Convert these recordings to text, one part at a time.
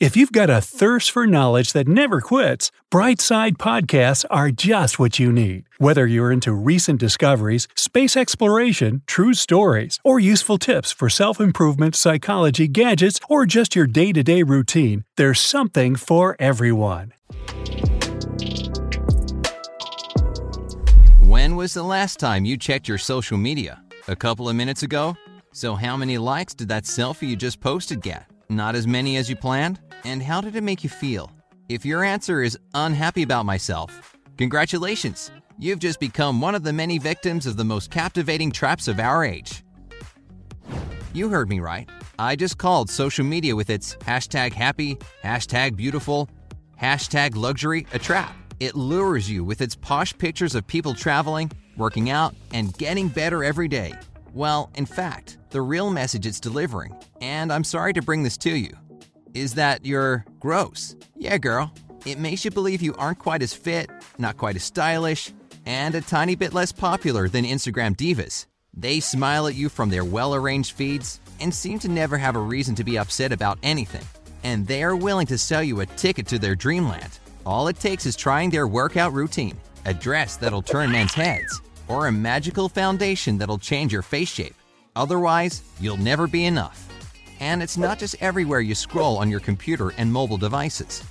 If you've got a thirst for knowledge that never quits, Brightside Podcasts are just what you need. Whether you're into recent discoveries, space exploration, true stories, or useful tips for self improvement, psychology, gadgets, or just your day to day routine, there's something for everyone. When was the last time you checked your social media? A couple of minutes ago? So, how many likes did that selfie you just posted get? Not as many as you planned? And how did it make you feel? If your answer is unhappy about myself, congratulations! You've just become one of the many victims of the most captivating traps of our age. You heard me right. I just called social media with its hashtag happy, hashtag beautiful, hashtag luxury a trap. It lures you with its posh pictures of people traveling, working out, and getting better every day. Well, in fact, the real message it's delivering, and I'm sorry to bring this to you, is that you're gross. Yeah, girl. It makes you believe you aren't quite as fit, not quite as stylish, and a tiny bit less popular than Instagram divas. They smile at you from their well arranged feeds and seem to never have a reason to be upset about anything. And they are willing to sell you a ticket to their dreamland. All it takes is trying their workout routine, a dress that'll turn men's heads, or a magical foundation that'll change your face shape. Otherwise, you'll never be enough. And it's not just everywhere you scroll on your computer and mobile devices.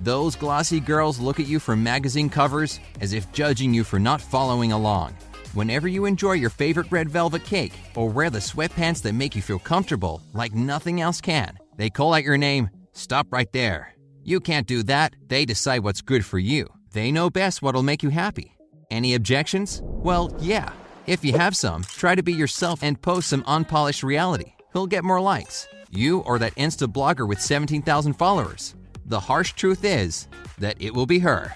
Those glossy girls look at you from magazine covers as if judging you for not following along. Whenever you enjoy your favorite red velvet cake or wear the sweatpants that make you feel comfortable like nothing else can, they call out your name, stop right there. You can't do that, they decide what's good for you. They know best what'll make you happy. Any objections? Well, yeah. If you have some, try to be yourself and post some unpolished reality. Who'll get more likes? You or that Insta blogger with 17,000 followers? The harsh truth is that it will be her.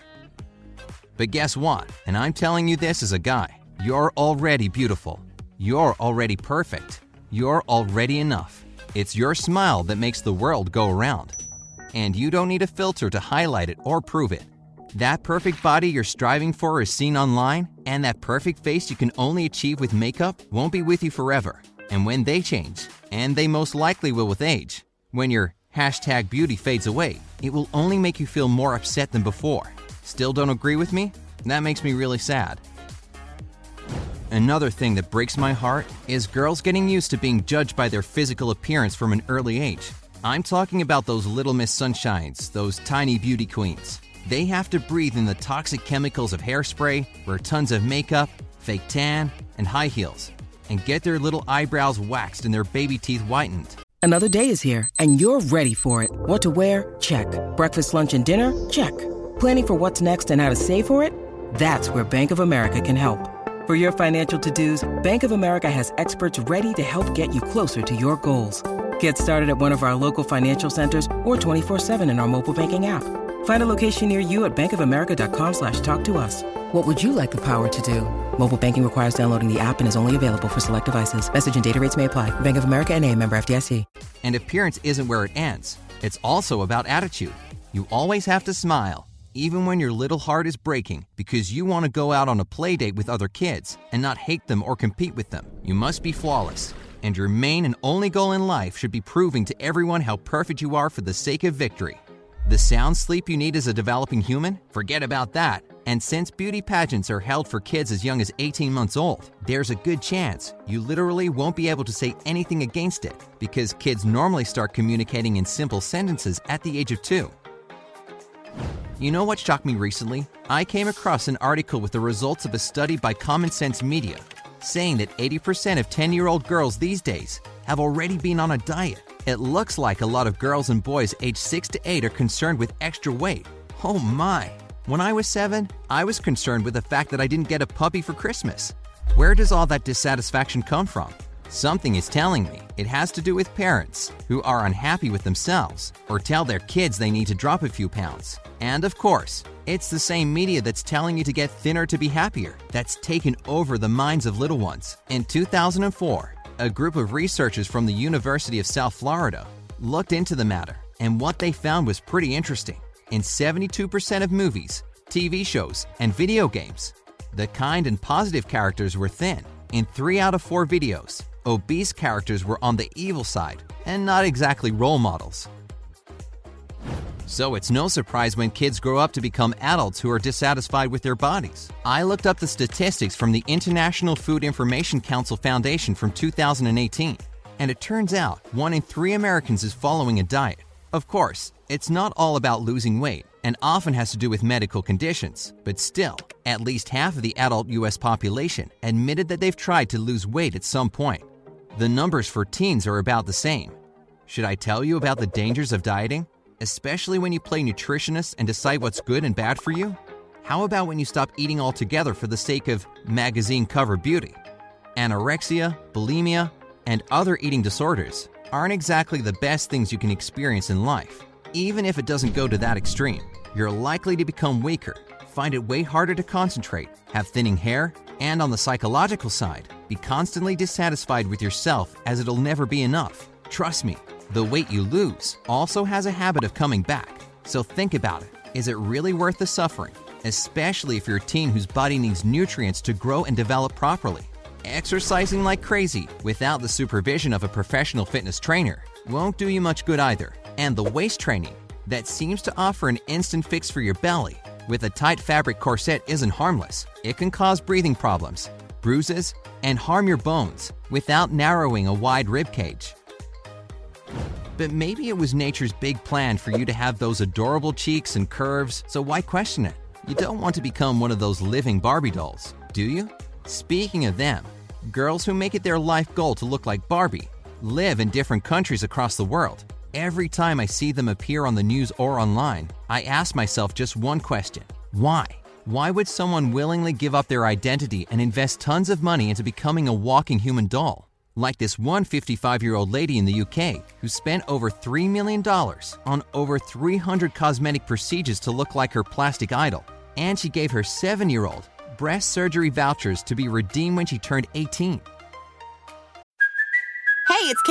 But guess what? And I'm telling you this as a guy. You're already beautiful. You're already perfect. You're already enough. It's your smile that makes the world go around. And you don't need a filter to highlight it or prove it. That perfect body you're striving for is seen online, and that perfect face you can only achieve with makeup won't be with you forever. And when they change, and they most likely will with age, when your hashtag beauty fades away, it will only make you feel more upset than before. Still don't agree with me? That makes me really sad. Another thing that breaks my heart is girls getting used to being judged by their physical appearance from an early age. I'm talking about those Little Miss Sunshines, those tiny beauty queens. They have to breathe in the toxic chemicals of hairspray, wear tons of makeup, fake tan, and high heels, and get their little eyebrows waxed and their baby teeth whitened. Another day is here, and you're ready for it. What to wear? Check. Breakfast, lunch, and dinner? Check. Planning for what's next and how to save for it? That's where Bank of America can help. For your financial to dos, Bank of America has experts ready to help get you closer to your goals. Get started at one of our local financial centers or 24-7 in our mobile banking app. Find a location near you at bankofamerica.com slash talk to us. What would you like the power to do? Mobile banking requires downloading the app and is only available for select devices. Message and data rates may apply. Bank of America and a member FDIC. And appearance isn't where it ends. It's also about attitude. You always have to smile, even when your little heart is breaking, because you want to go out on a play date with other kids and not hate them or compete with them. You must be flawless. And your main and only goal in life should be proving to everyone how perfect you are for the sake of victory. The sound sleep you need as a developing human? Forget about that. And since beauty pageants are held for kids as young as 18 months old, there's a good chance you literally won't be able to say anything against it because kids normally start communicating in simple sentences at the age of two. You know what shocked me recently? I came across an article with the results of a study by Common Sense Media saying that 80% of 10 year old girls these days have already been on a diet. It looks like a lot of girls and boys aged 6 to 8 are concerned with extra weight. Oh my! When I was 7, I was concerned with the fact that I didn't get a puppy for Christmas. Where does all that dissatisfaction come from? Something is telling me it has to do with parents who are unhappy with themselves or tell their kids they need to drop a few pounds. And of course, it's the same media that's telling you to get thinner to be happier that's taken over the minds of little ones. In 2004, a group of researchers from the University of South Florida looked into the matter, and what they found was pretty interesting. In 72% of movies, TV shows, and video games, the kind and positive characters were thin. In three out of four videos, obese characters were on the evil side and not exactly role models. So it's no surprise when kids grow up to become adults who are dissatisfied with their bodies. I looked up the statistics from the International Food Information Council Foundation from 2018, and it turns out one in three Americans is following a diet. Of course, it's not all about losing weight and often has to do with medical conditions, but still, at least half of the adult US population admitted that they've tried to lose weight at some point. The numbers for teens are about the same. Should I tell you about the dangers of dieting? Especially when you play nutritionist and decide what's good and bad for you? How about when you stop eating altogether for the sake of magazine cover beauty? Anorexia, bulimia, and other eating disorders aren't exactly the best things you can experience in life. Even if it doesn't go to that extreme, you're likely to become weaker, find it way harder to concentrate, have thinning hair, and on the psychological side, be constantly dissatisfied with yourself as it'll never be enough. Trust me, the weight you lose also has a habit of coming back. So think about it. Is it really worth the suffering? Especially if you're a teen whose body needs nutrients to grow and develop properly. Exercising like crazy without the supervision of a professional fitness trainer won't do you much good either. And the waist training that seems to offer an instant fix for your belly with a tight fabric corset isn't harmless. It can cause breathing problems, bruises, and harm your bones without narrowing a wide rib cage. But maybe it was nature's big plan for you to have those adorable cheeks and curves, so why question it? You don't want to become one of those living Barbie dolls, do you? Speaking of them, girls who make it their life goal to look like Barbie live in different countries across the world. Every time I see them appear on the news or online, I ask myself just one question why? Why would someone willingly give up their identity and invest tons of money into becoming a walking human doll? Like this one 55 year old lady in the UK who spent over $3 million on over 300 cosmetic procedures to look like her plastic idol. And she gave her seven year old breast surgery vouchers to be redeemed when she turned 18.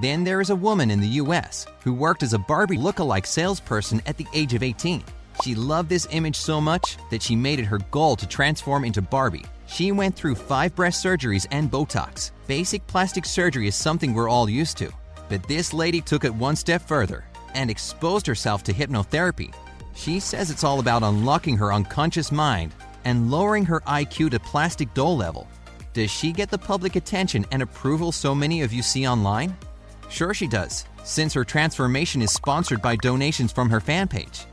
Then there is a woman in the US who worked as a Barbie look-alike salesperson at the age of 18. She loved this image so much that she made it her goal to transform into Barbie. She went through five breast surgeries and Botox. Basic plastic surgery is something we're all used to. But this lady took it one step further and exposed herself to hypnotherapy. She says it's all about unlocking her unconscious mind and lowering her IQ to plastic doll level. Does she get the public attention and approval so many of you see online? Sure, she does, since her transformation is sponsored by donations from her fan page.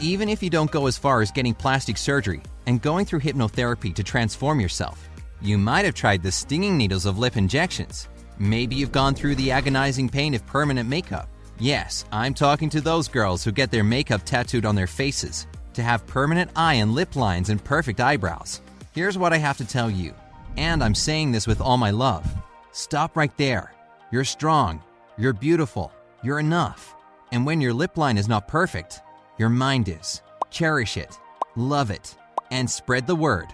Even if you don't go as far as getting plastic surgery and going through hypnotherapy to transform yourself, you might have tried the stinging needles of lip injections. Maybe you've gone through the agonizing pain of permanent makeup. Yes, I'm talking to those girls who get their makeup tattooed on their faces to have permanent eye and lip lines and perfect eyebrows. Here's what I have to tell you, and I'm saying this with all my love. Stop right there. You're strong, you're beautiful, you're enough. And when your lip line is not perfect, your mind is. Cherish it, love it, and spread the word.